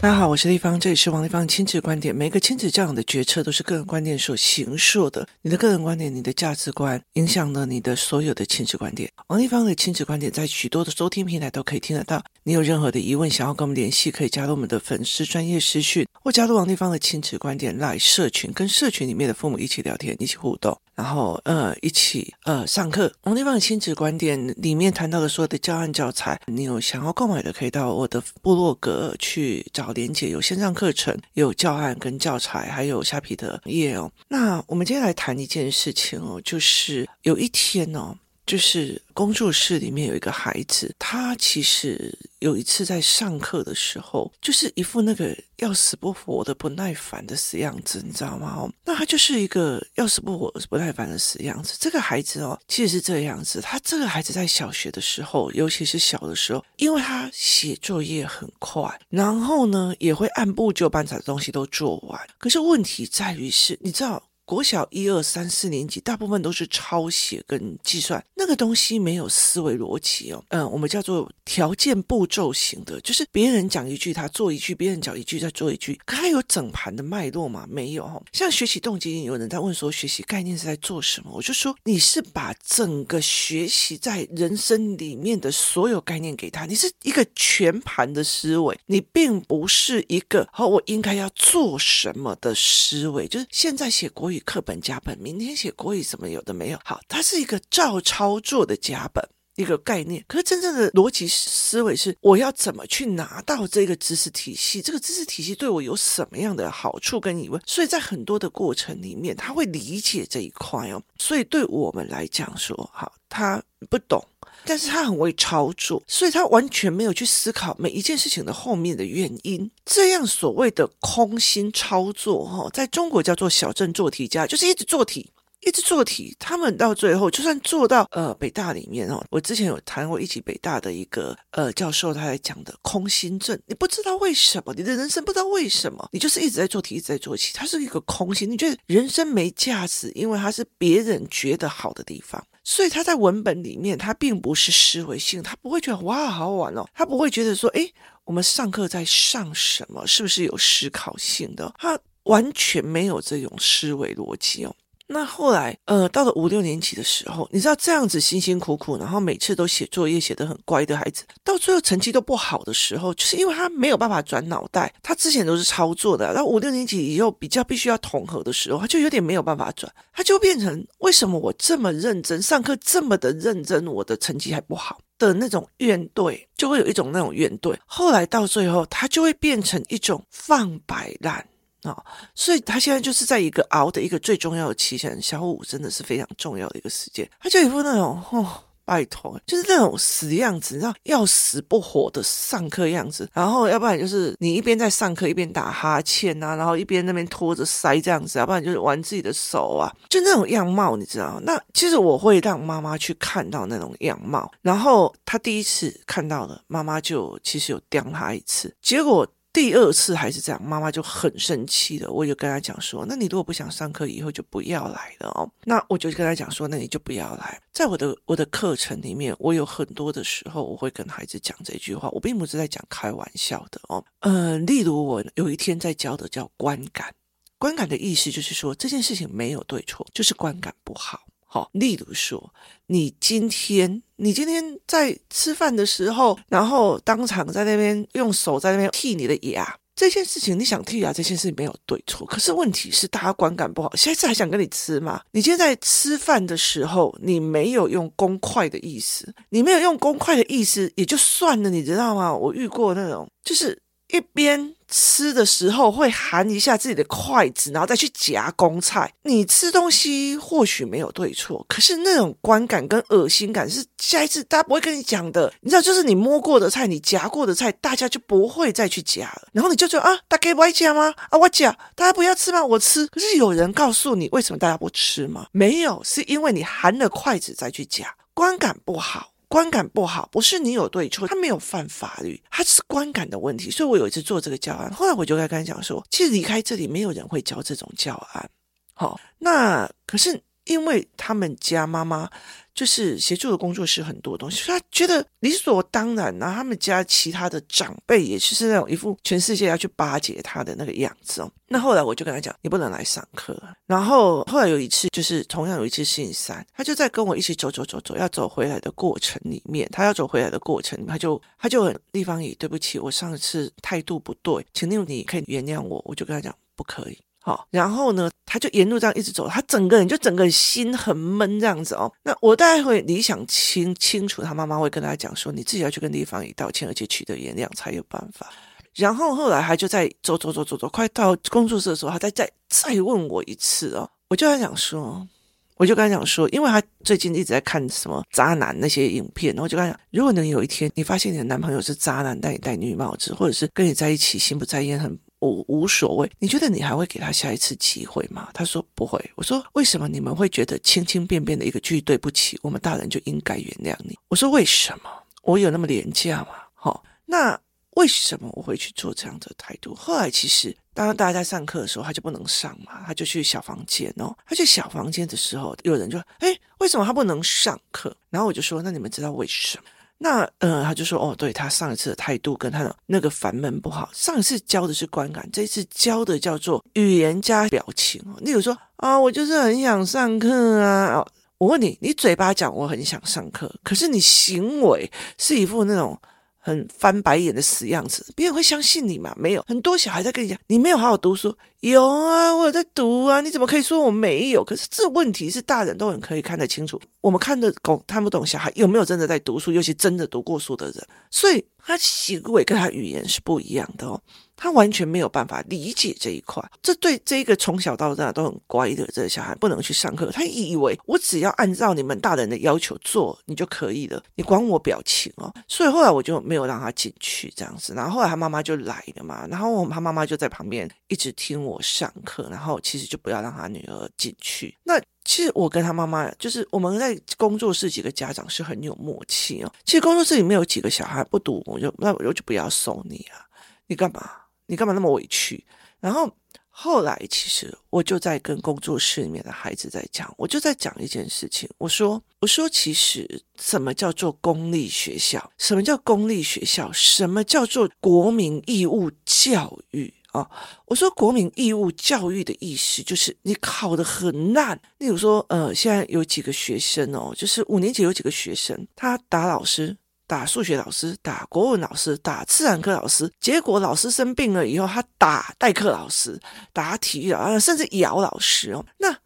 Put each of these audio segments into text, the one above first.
大家好，我是丽芳，这里是王丽芳亲子观点。每个亲子教养的决策都是个人观点所形塑的。你的个人观点、你的价值观，影响了你的所有的亲子观点。王丽芳的亲子观点在许多的收听平台都可以听得到。你有任何的疑问，想要跟我们联系，可以加入我们的粉丝专业私讯，或加入王丽芳的亲子观点来社群，跟社群里面的父母一起聊天，一起互动。然后，呃，一起呃上课。王丽芳的亲子观点里面谈到的所有的教案教材，你有想要购买的，可以到我的部落格去找连结，有线上课程，有教案跟教材，还有下皮的页哦。那我们今天来谈一件事情哦，就是有一天哦。就是工作室里面有一个孩子，他其实有一次在上课的时候，就是一副那个要死不活的不耐烦的死样子，你知道吗？哦那他就是一个要死不活、不耐烦的死样子。这个孩子哦，其实是这样子。他这个孩子在小学的时候，尤其是小的时候，因为他写作业很快，然后呢也会按部就班把东西都做完。可是问题在于是，你知道。国小一二三四年级，大部分都是抄写跟计算，那个东西没有思维逻辑哦。嗯，我们叫做条件步骤型的，就是别人讲一句，他做一句；别人讲一句，再做一句。可他有整盘的脉络吗？没有哦。像学习动机，有人在问说，学习概念是在做什么？我就说，你是把整个学习在人生里面的所有概念给他，你是一个全盘的思维，你并不是一个好，我应该要做什么的思维。就是现在写国课本甲本，明天写国语什么有的没有。好，它是一个照操作的甲本，一个概念。可是真正的逻辑思维是，我要怎么去拿到这个知识体系？这个知识体系对我有什么样的好处跟疑问？所以在很多的过程里面，他会理解这一块哦。所以对我们来讲说，好，他不懂。但是他很会操作，所以他完全没有去思考每一件事情的后面的原因。这样所谓的空心操作，哈，在中国叫做小镇做题家，就是一直做题，一直做题。他们到最后，就算做到呃北大里面哦，我之前有谈过一起北大的一个呃教授，他来讲的空心症，你不知道为什么，你的人生不知道为什么，你就是一直在做题，一直在做题，它是一个空心。你觉得人生没价值，因为它是别人觉得好的地方。所以他在文本里面，他并不是思维性，他不会觉得哇好玩哦，他不会觉得说，诶，我们上课在上什么，是不是有思考性的？他完全没有这种思维逻辑哦。那后来，呃，到了五六年级的时候，你知道这样子辛辛苦苦，然后每次都写作业写得很乖的孩子，到最后成绩都不好的时候，就是因为他没有办法转脑袋，他之前都是操作的，然后五六年级以后比较必须要统合的时候，他就有点没有办法转，他就变成为什么我这么认真上课这么的认真，我的成绩还不好的那种怨怼，就会有一种那种怨怼。后来到最后，他就会变成一种放摆烂。哦，所以他现在就是在一个熬的一个最重要的期限，小五真的是非常重要的一个时间。他就一副那种哦，拜托，就是那种死样子，你知道，要死不活的上课样子。然后要不然就是你一边在上课一边打哈欠啊，然后一边那边拖着腮这样子，要不然就是玩自己的手啊，就那种样貌，你知道？那其实我会让妈妈去看到那种样貌，然后他第一次看到了，妈妈就其实有刁他一次，结果。第二次还是这样，妈妈就很生气了。我就跟他讲说：“那你如果不想上课，以后就不要来了哦。”那我就跟他讲说：“那你就不要来。”在我的我的课程里面，我有很多的时候，我会跟孩子讲这句话，我并不是在讲开玩笑的哦。呃，例如我有一天在教的叫观感，观感的意思就是说这件事情没有对错，就是观感不好。好，例如说，你今天你今天在吃饭的时候，然后当场在那边用手在那边剔你的牙，这件事情你想剔牙，这件事情没有对错。可是问题是，大家观感不好，下次还想跟你吃吗？你今天在吃饭的时候，你没有用公筷的意思，你没有用公筷的意思也就算了，你知道吗？我遇过那种，就是一边。吃的时候会含一下自己的筷子，然后再去夹公菜。你吃东西或许没有对错，可是那种观感跟恶心感是下一次大家不会跟你讲的。你知道，就是你摸过的菜，你夹过的菜，大家就不会再去夹了。然后你就说啊，大家不爱夹吗？啊，我夹，大家不要吃吗？我吃。可是有人告诉你为什么大家不吃吗？没有，是因为你含了筷子再去夹，观感不好。观感不好，不是你有对错，他没有犯法律，他是观感的问题。所以我有一次做这个教案，后来我就跟他讲说，其实离开这里没有人会教这种教案。好，那可是因为他们家妈妈。就是协助的工作室很多东西，所以他觉得理所当然。然后他们家其他的长辈也是那种一副全世界要去巴结他的那个样子哦。那后来我就跟他讲，你不能来上课。然后后来有一次，就是同样有一次星期三，他就在跟我一起走走走走，要走回来的过程里面，他要走回来的过程，他就他就很立方也对不起，我上次态度不对，请你你可以原谅我。我就跟他讲不可以。好，然后呢，他就沿路这样一直走，他整个人就整个心很闷这样子哦。那我大概会理想清清楚，他妈妈会跟他讲说，你自己要去跟地方也道歉，而且取得原谅才有办法。然后后来他就在走走走走走，快到工作室的时候，他再再再问我一次哦。我就跟他讲说，我就跟他讲说，因为他最近一直在看什么渣男那些影片，然后我就跟他讲，如果能有一天你发现你的男朋友是渣男，带你戴绿帽子，或者是跟你在一起心不在焉，很。我无所谓，你觉得你还会给他下一次机会吗？他说不会。我说为什么你们会觉得轻轻便便的一个句对不起，我们大人就应该原谅你？我说为什么？我有那么廉价吗？好，那为什么我会去做这样的态度？后来其实当大家在上课的时候，他就不能上嘛，他就去小房间哦。他去小房间的时候，有人就说：“哎，为什么他不能上课？”然后我就说：“那你们知道为什么？”那呃，他就说哦，对，他上一次的态度跟他的那个烦闷不好。上一次教的是观感，这次教的叫做语言加表情哦。例如说啊，我就是很想上课啊。我问你，你嘴巴讲我很想上课，可是你行为是一副那种。很翻白眼的死样子，别人会相信你吗？没有，很多小孩在跟你讲，你没有好好读书。有啊，我有在读啊，你怎么可以说我没有？可是这问题是大人都很可以看得清楚，我们看得懂，看不懂小孩有没有真的在读书，尤其真的读过书的人，所以他行为跟他语言是不一样的哦。他完全没有办法理解这一块，这对这一个从小到大都很乖的这个小孩不能去上课。他以为我只要按照你们大人的要求做，你就可以了。你管我表情哦，所以后来我就没有让他进去这样子。然后后来他妈妈就来了嘛，然后他妈妈就在旁边一直听我上课，然后其实就不要让他女儿进去。那其实我跟他妈妈就是我们在工作室几个家长是很有默契哦。其实工作室里面有几个小孩不读，我就那我就不要送你啊，你干嘛？你干嘛那么委屈？然后后来，其实我就在跟工作室里面的孩子在讲，我就在讲一件事情。我说：“我说，其实什么叫做公立学校？什么叫公立学校？什么叫做国民义务教育啊？我说，国民义务教育的意思就是你考得很烂。例如说，呃，现在有几个学生哦，就是五年级有几个学生，他打老师。”打数学老师，打国文老师，打自然科老师，结果老师生病了以后，他打代课老师，打体育老师，甚至咬老师哦。那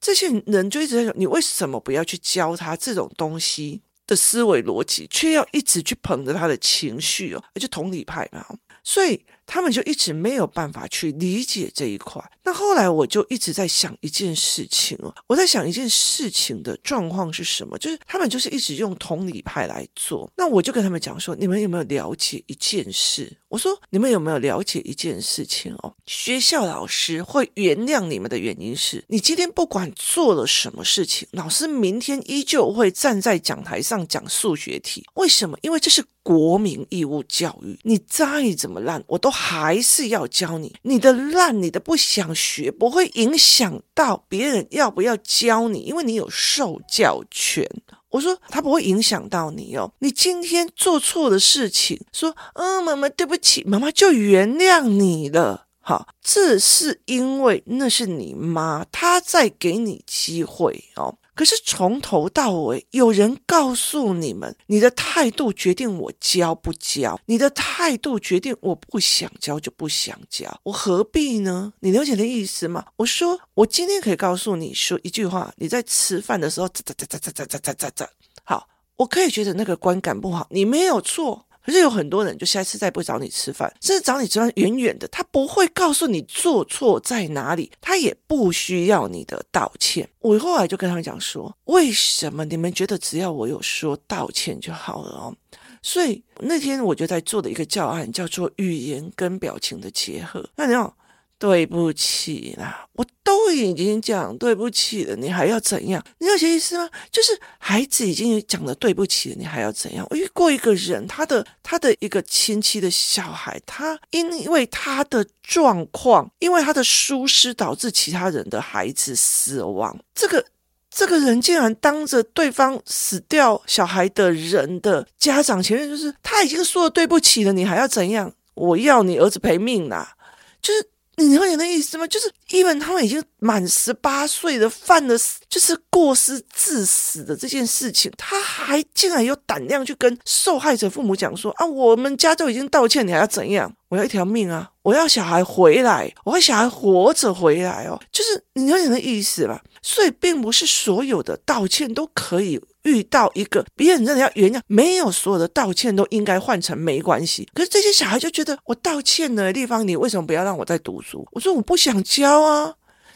这些人就一直在想，你为什么不要去教他这种东西的思维逻辑，却要一直去捧着他的情绪哦？而且同理派嘛，所以。他们就一直没有办法去理解这一块。那后来我就一直在想一件事情哦，我在想一件事情的状况是什么？就是他们就是一直用同理派来做。那我就跟他们讲说：你们有没有了解一件事？我说你们有没有了解一件事情哦？学校老师会原谅你们的原因是，你今天不管做了什么事情，老师明天依旧会站在讲台上讲数学题。为什么？因为这是国民义务教育。你再怎么烂，我都。还是要教你，你的烂，你的不想学，不会影响到别人要不要教你，因为你有受教权。我说他不会影响到你哦，你今天做错的事情，说，嗯，妈妈对不起，妈妈就原谅你了。好，这是因为那是你妈，她在给你机会哦。可是从头到尾，有人告诉你们，你的态度决定我教不教，你的态度决定我不想教就不想教，我何必呢？你了解的意思吗？我说，我今天可以告诉你说一句话，你在吃饭的时候，啧啧啧啧啧啧啧啧啧，好，我可以觉得那个观感不好，你没有错。可是有很多人就下次再不找你吃饭，甚至找你吃饭远远的，他不会告诉你做错在哪里，他也不需要你的道歉。我后来就跟他们讲说，为什么你们觉得只要我有说道歉就好了哦？所以那天我就在做的一个教案叫做语言跟表情的结合。那你要。对不起啦，我都已经讲对不起了，你还要怎样？你有些意思吗？就是孩子已经讲了对不起了，你还要怎样？我遇过一个人，他的他的一个亲戚的小孩，他因为他的状况，因为他的疏失导致其他人的孩子死亡，这个这个人竟然当着对方死掉小孩的人的家长前面，就是他已经说了对不起了，你还要怎样？我要你儿子赔命啦！就是。你了解那意思吗？就是因为他们已经满十八岁了，犯了就是过失致死的这件事情，他还竟然有胆量去跟受害者父母讲说：“啊，我们家都已经道歉，你还要怎样？我要一条命啊！我要小孩回来，我要小孩活着回来哦！”就是你了解那意思吧？所以，并不是所有的道歉都可以。遇到一个别人真的要原谅，没有所有的道歉都应该换成没关系。可是这些小孩就觉得我道歉了，地方你为什么不要让我再读书？我说我不想教啊，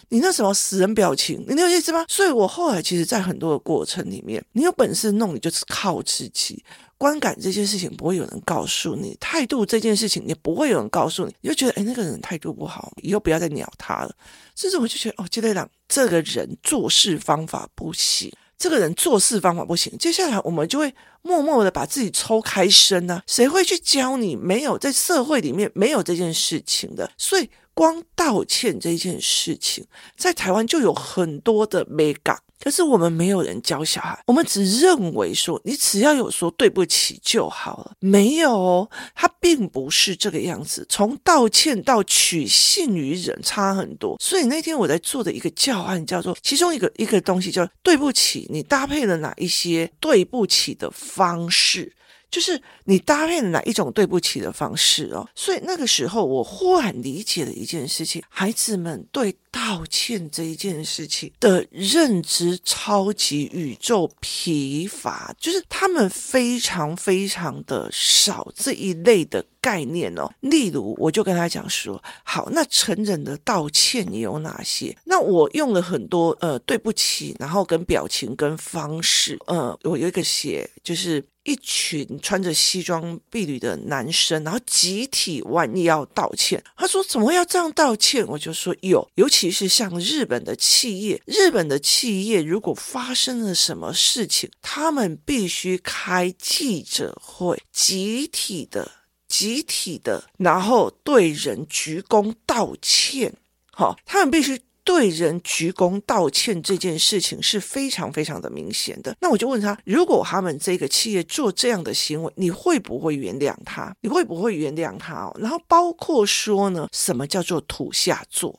你那什么死人表情，你有意思吗？所以我后来其实，在很多的过程里面，你有本事弄，你就是靠自己。观感这件事情不会有人告诉你，态度这件事情也不会有人告诉你，你就觉得哎，那个人态度不好，以后不要再鸟他了。甚至我就觉得哦，接着讲这个人做事方法不行。这个人做事方法不行，接下来我们就会默默的把自己抽开身呢、啊？谁会去教你？没有在社会里面没有这件事情的，所以光道歉这件事情，在台湾就有很多的美感。可是我们没有人教小孩，我们只认为说你只要有说对不起就好了。没有哦，他并不是这个样子。从道歉到取信于人差很多。所以那天我在做的一个教案叫做，其中一个一个东西叫对不起，你搭配了哪一些对不起的方式？就是你搭配了哪一种对不起的方式哦，所以那个时候我忽然理解了一件事情：孩子们对道歉这一件事情的认知超级宇宙疲乏，就是他们非常非常的少这一类的概念哦。例如，我就跟他讲说：好，那成人的道歉你有哪些？那我用了很多呃对不起，然后跟表情跟方式，呃，我有一个写就是。一群穿着西装笔履的男生，然后集体弯腰道歉。他说：“怎么会要这样道歉？”我就说：“有，尤其其是像日本的企业，日本的企业如果发生了什么事情，他们必须开记者会，集体的、集体的，然后对人鞠躬道歉。好，他们必须。”对人鞠躬道歉这件事情是非常非常的明显的。那我就问他，如果他们这个企业做这样的行为，你会不会原谅他？你会不会原谅他哦？然后包括说呢，什么叫做土下座？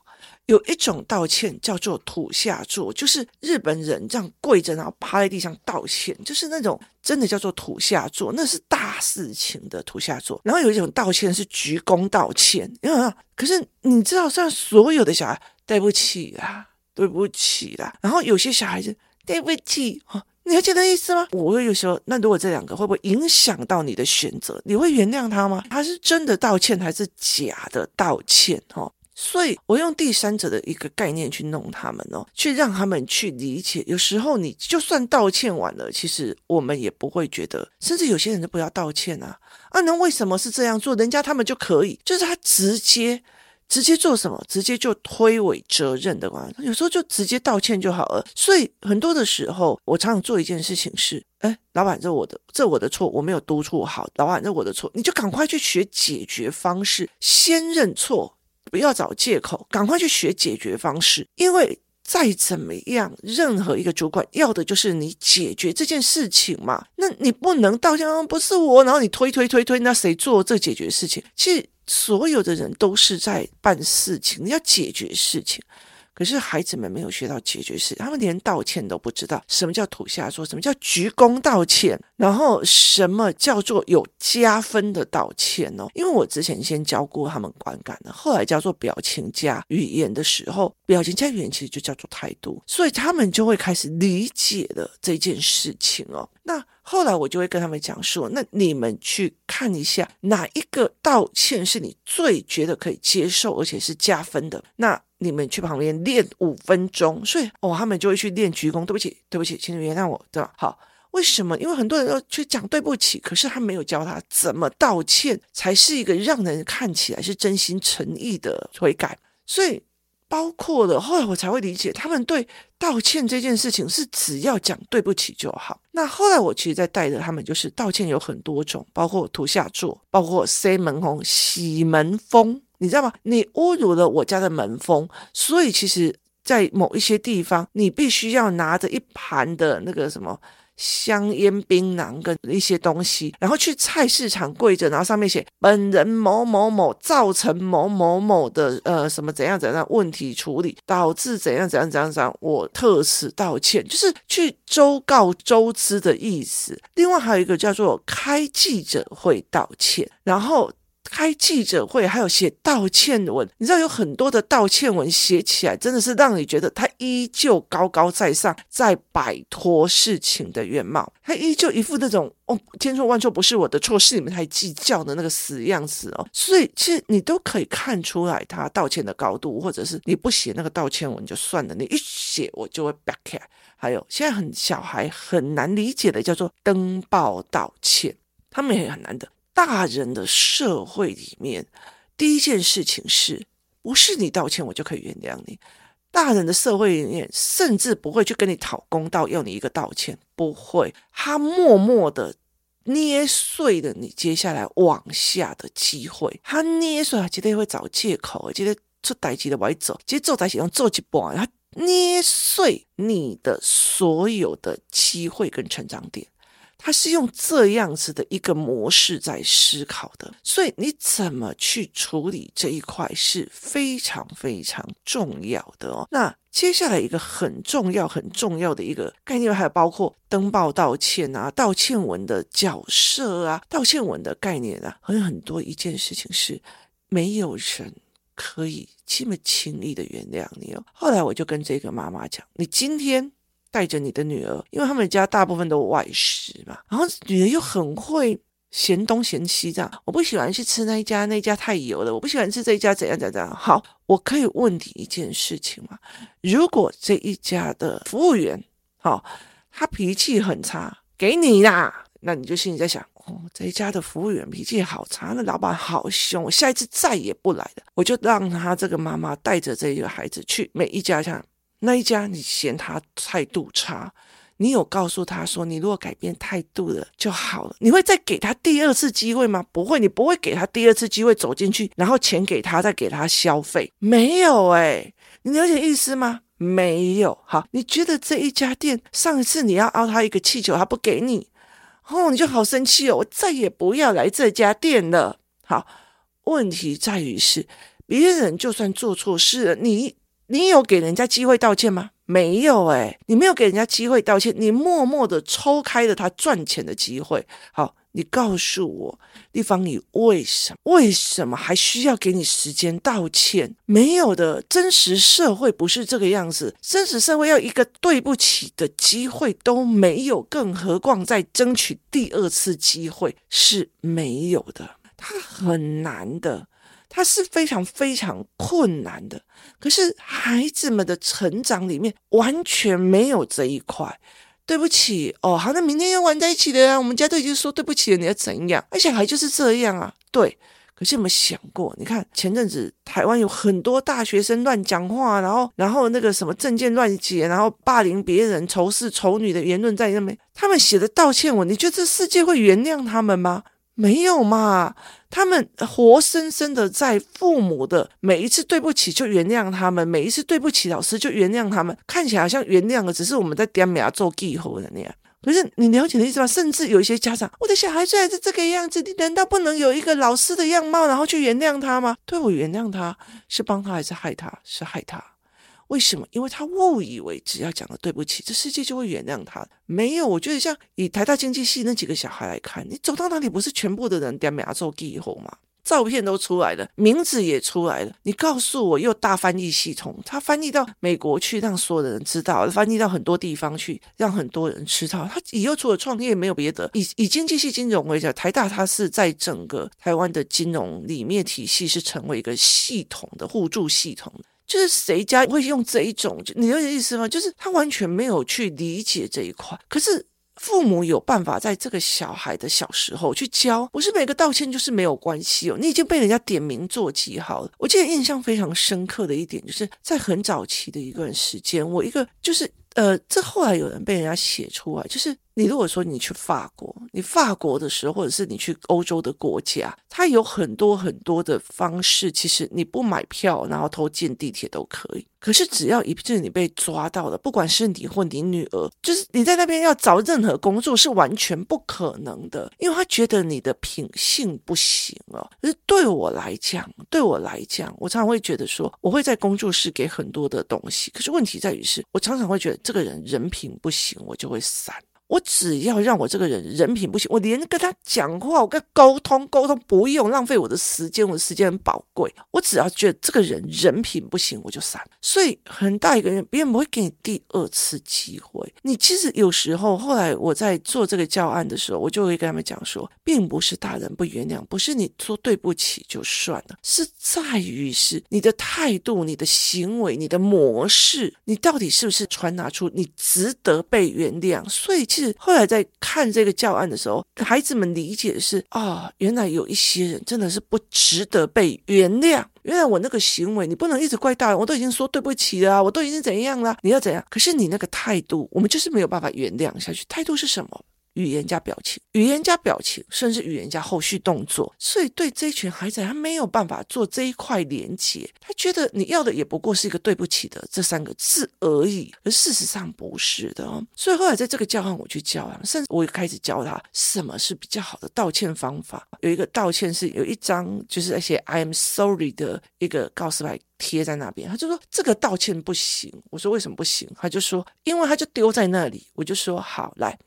有一种道歉叫做土下座，就是日本人这样跪着，然后趴在地上道歉，就是那种真的叫做土下座，那是大事情的土下座。然后有一种道歉是鞠躬道歉，因为可是你知道，像所有的小孩。对不起啦，对不起啦。然后有些小孩子，对不起，哦，你了解那意思吗？我会有时候，那如果这两个会不会影响到你的选择？你会原谅他吗？他是真的道歉还是假的道歉？哦，所以我用第三者的一个概念去弄他们哦，去让他们去理解。有时候你就算道歉完了，其实我们也不会觉得，甚至有些人就不要道歉啊。啊，那为什么是这样做？人家他们就可以，就是他直接。直接做什么？直接就推诿责任的话，有时候就直接道歉就好了。所以很多的时候，我常常做一件事情是：哎，老板，这我的，这我的错，我没有督促好。老板，这我的错，你就赶快去学解决方式，先认错，不要找借口，赶快去学解决方式。因为再怎么样，任何一个主管要的就是你解决这件事情嘛。那你不能道歉，不是我，然后你推推推推，那谁做这解决事情？其实。所有的人都是在办事情，你要解决事情。可是孩子们没有学到解决事，他们连道歉都不知道。什么叫土下说？什么叫鞠躬道歉？然后什么叫做有加分的道歉呢？因为我之前先教过他们观感的，后来叫做表情加语言的时候，表情加语言其实就叫做态度，所以他们就会开始理解了这件事情哦。那。后来我就会跟他们讲说，那你们去看一下哪一个道歉是你最觉得可以接受，而且是加分的。那你们去旁边练五分钟，所以哦，他们就会去练鞠躬。对不起，对不起，请你原谅我，对吧？好，为什么？因为很多人都去讲对不起，可是他没有教他怎么道歉才是一个让人看起来是真心诚意的悔改，所以。包括了，后来我才会理解，他们对道歉这件事情是只要讲对不起就好。那后来我其实，在带着他们，就是道歉有很多种，包括土下座，包括塞门红、洗门风，你知道吗？你侮辱了我家的门风，所以其实在某一些地方，你必须要拿着一盘的那个什么。香烟、槟榔跟一些东西，然后去菜市场跪着，然后上面写本人某某某造成某某某的呃什么怎样怎样问题处理，导致怎样怎样怎样怎样，我特此道歉，就是去周告周知的意思。另外还有一个叫做开记者会道歉，然后。开记者会，还有写道歉文，你知道有很多的道歉文写起来，真的是让你觉得他依旧高高在上，在摆脱事情的原貌，他依旧一副那种哦，千错万错不是我的错，是你们太计较的那个死样子哦。所以其实你都可以看出来他道歉的高度，或者是你不写那个道歉文就算了，你一写我就会 back 起来。还有现在很小孩很难理解的叫做登报道歉，他们也很难的。大人的社会里面，第一件事情是不是你道歉我就可以原谅你？大人的社会里面，甚至不会去跟你讨公道，要你一个道歉，不会，他默默的捏碎了你接下来往下的机会，他捏碎，他绝对会找借口，觉得出代志的歪走，其实做代志用做一半，他捏碎你的所有的机会跟成长点。他是用这样子的一个模式在思考的，所以你怎么去处理这一块是非常非常重要的哦。那接下来一个很重要很重要的一个概念，还有包括登报道歉啊、道歉文的角色啊、道歉文的概念啊，还有很多一件事情是没有人可以这么轻易的原谅你哦。后来我就跟这个妈妈讲，你今天。带着你的女儿，因为他们家大部分都外食嘛，然后女儿又很会嫌东嫌西，这样我不喜欢去吃那一家，那一家太油了，我不喜欢吃这一家，怎样怎样。好，我可以问你一件事情吗？如果这一家的服务员，好、哦，他脾气很差，给你啦，那你就心里在想，哦，这一家的服务员脾气好差，那老板好凶，我下一次再也不来了。我就让他这个妈妈带着这一个孩子去每一家像。那一家你嫌他态度差，你有告诉他说，你如果改变态度了就好了，你会再给他第二次机会吗？不会，你不会给他第二次机会走进去，然后钱给他，再给他消费，没有哎，你了解意思吗？没有。好，你觉得这一家店上一次你要凹他一个气球，他不给你，哦，你就好生气哦，我再也不要来这家店了。好，问题在于是别人就算做错事了，你。你有给人家机会道歉吗？没有哎，你没有给人家机会道歉，你默默的抽开了他赚钱的机会。好，你告诉我，丽芳，你为什么为什么还需要给你时间道歉？没有的，真实社会不是这个样子，真实社会要一个对不起的机会都没有，更何况再争取第二次机会是没有的，他很难的。它是非常非常困难的，可是孩子们的成长里面完全没有这一块。对不起哦，好，那明天要玩在一起的啊，我们家都已经说对不起了，你要怎样？而小孩就是这样啊，对。可是有没有想过？你看前阵子台湾有很多大学生乱讲话，然后然后那个什么证件乱写，然后霸凌别人、仇视丑女的言论在那边，他们写的道歉文，你觉得这世界会原谅他们吗？没有嘛，他们活生生的在父母的每一次对不起就原谅他们，每一次对不起老师就原谅他们，看起来好像原谅了，只是我们在点名做记号的那样。可是你了解的意思吗？甚至有一些家长，我的小孩虽然是这个样子，你难道不能有一个老师的样貌，然后去原谅他吗？对，我原谅他，是帮他还是害他？是害他。为什么？因为他误以为只要讲了对不起，这世界就会原谅他。没有，我觉得像以台大经济系那几个小孩来看，你走到哪里不是全部的人点名做记号吗？照片都出来了，名字也出来了。你告诉我，又大翻译系统，他翻译到美国去，让所有的人知道；翻译到很多地方去，让很多人知道。他以后除了创业，没有别的。以以经济系金融为讲，台大它是在整个台湾的金融里面体系是成为一个系统的互助系统。就是谁家会用这一种？你有意思吗？就是他完全没有去理解这一块。可是父母有办法在这个小孩的小时候去教，不是每个道歉就是没有关系哦。你已经被人家点名做记号了。我记得印象非常深刻的一点，就是在很早期的一段时间，我一个就是呃，这后来有人被人家写出来，就是你如果说你去法国，你法国的时候，或者是你去欧洲的国家，它有很多很多的方式，其实你不买票，然后偷进地铁都可以。可是只要一次你被抓到了，不管是你或你女儿，就是你在那边要找任何工作是完全不可能的，因为他觉得你的品性不行哦。可是对我来讲，对我来讲，我常常会觉得说，我会在工作室给很多的东西，可是问题在于是，我常常会觉得这个人人品不行，我就会散。我只要让我这个人人品不行，我连跟他讲话，我跟他沟通沟通，不用浪费我的时间，我的时间很宝贵。我只要觉得这个人人品不行，我就散。所以很大一个人，别人不会给你第二次机会。你其实有时候，后来我在做这个教案的时候，我就会跟他们讲说，并不是大人不原谅，不是你说对不起就算了，是在于是你的态度、你的行为、你的模式，你到底是不是传达出你值得被原谅？所以其实。是后来在看这个教案的时候，孩子们理解的是啊、哦，原来有一些人真的是不值得被原谅。原来我那个行为，你不能一直怪大人，我都已经说对不起了，我都已经怎样了，你要怎样？可是你那个态度，我们就是没有办法原谅下去。态度是什么？语言加表情，语言加表情，甚至语言加后续动作，所以对这群孩子，他没有办法做这一块连接。他觉得你要的也不过是一个对不起的这三个字而已，而事实上不是的哦。所以后来在这个教案我去教啊，甚至我也开始教他什么是比较好的道歉方法。有一个道歉是有一张就是那些 “I'm sorry 的一个告示牌贴在那边，他就说这个道歉不行。我说为什么不行？他就说因为他就丢在那里。我就说好来。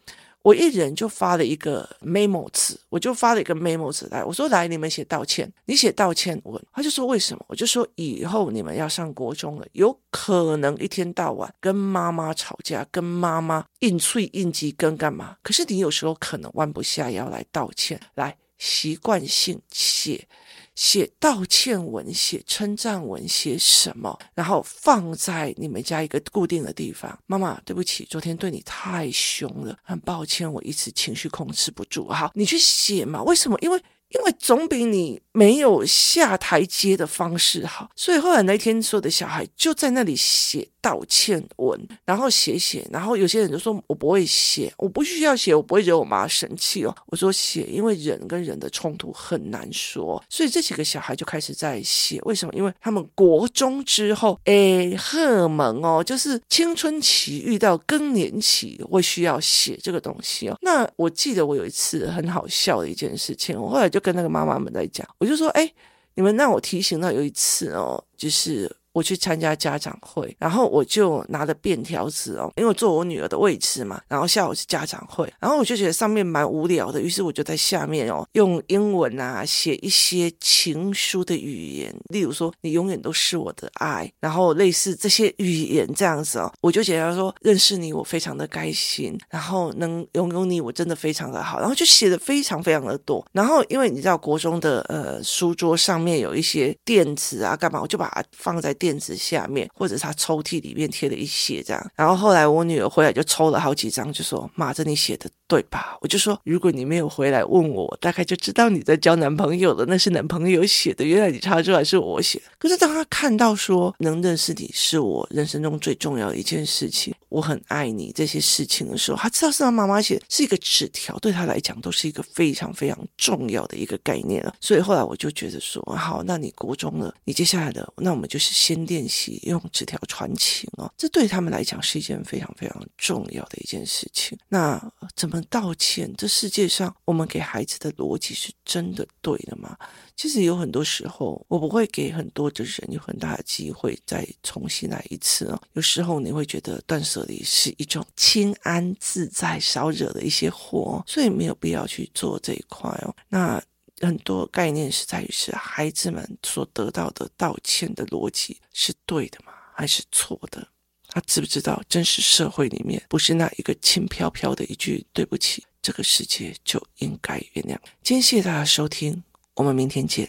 我一人就发了一个 memo 词，我就发了一个 memo 词来，我说来，你们写道歉，你写道歉文，他就说为什么？我就说以后你们要上国中了，有可能一天到晚跟妈妈吵架，跟妈妈硬脆硬挤跟干嘛？可是你有时候可能弯不下腰来道歉，来习惯性写。写道歉文，写称赞文，写什么？然后放在你们家一个固定的地方。妈妈，对不起，昨天对你太凶了，很抱歉，我一时情绪控制不住。好，你去写嘛？为什么？因为。因为总比你没有下台阶的方式好，所以后来那天所有的小孩就在那里写道歉文，然后写写，然后有些人就说：“我不会写，我不需要写，我不会惹我妈生气哦。”我说：“写，因为人跟人的冲突很难说。”所以这几个小孩就开始在写。为什么？因为他们国中之后，哎，荷尔蒙哦，就是青春期遇到更年期会需要写这个东西哦。那我记得我有一次很好笑的一件事情，我后来就。跟那个妈妈们在讲，我就说，哎，你们让我提醒到有一次哦，就是。我去参加家长会，然后我就拿着便条纸哦，因为坐我女儿的位置嘛。然后下午是家长会，然后我就觉得上面蛮无聊的，于是我就在下面哦，用英文啊写一些情书的语言，例如说你永远都是我的爱，然后类似这些语言这样子哦，我就写他说认识你我非常的开心，然后能拥有你我真的非常的好，然后就写的非常非常的多。然后因为你知道国中的呃书桌上面有一些垫子啊干嘛，我就把它放在。垫子下面，或者他抽屉里面贴了一些这样，然后后来我女儿回来就抽了好几张，就说：“妈，这你写的对吧？”我就说：“如果你没有回来问我，我大概就知道你在交男朋友了，那是男朋友写的。原来你查出来是我写。可是当他看到说能认识你是我人生中最重要的一件事情，我很爱你这些事情的时候，他知道是他妈妈写，是一个纸条，对他来讲都是一个非常非常重要的一个概念了。所以后来我就觉得说，好，那你国中了，你接下来的，那我们就是先。练习用纸条传情哦，这对他们来讲是一件非常非常重要的一件事情。那怎么道歉？这世界上我们给孩子的逻辑是真的对的吗？其实有很多时候，我不会给很多的人有很大的机会再重新来一次哦。有时候你会觉得断舍离是一种清安自在、少惹的一些祸，所以没有必要去做这一块哦。那。很多概念是在于是孩子们所得到的道歉的逻辑是对的吗？还是错的？他知不知道真实社会里面不是那一个轻飘飘的一句对不起，这个世界就应该原谅。今天谢谢大家收听，我们明天见。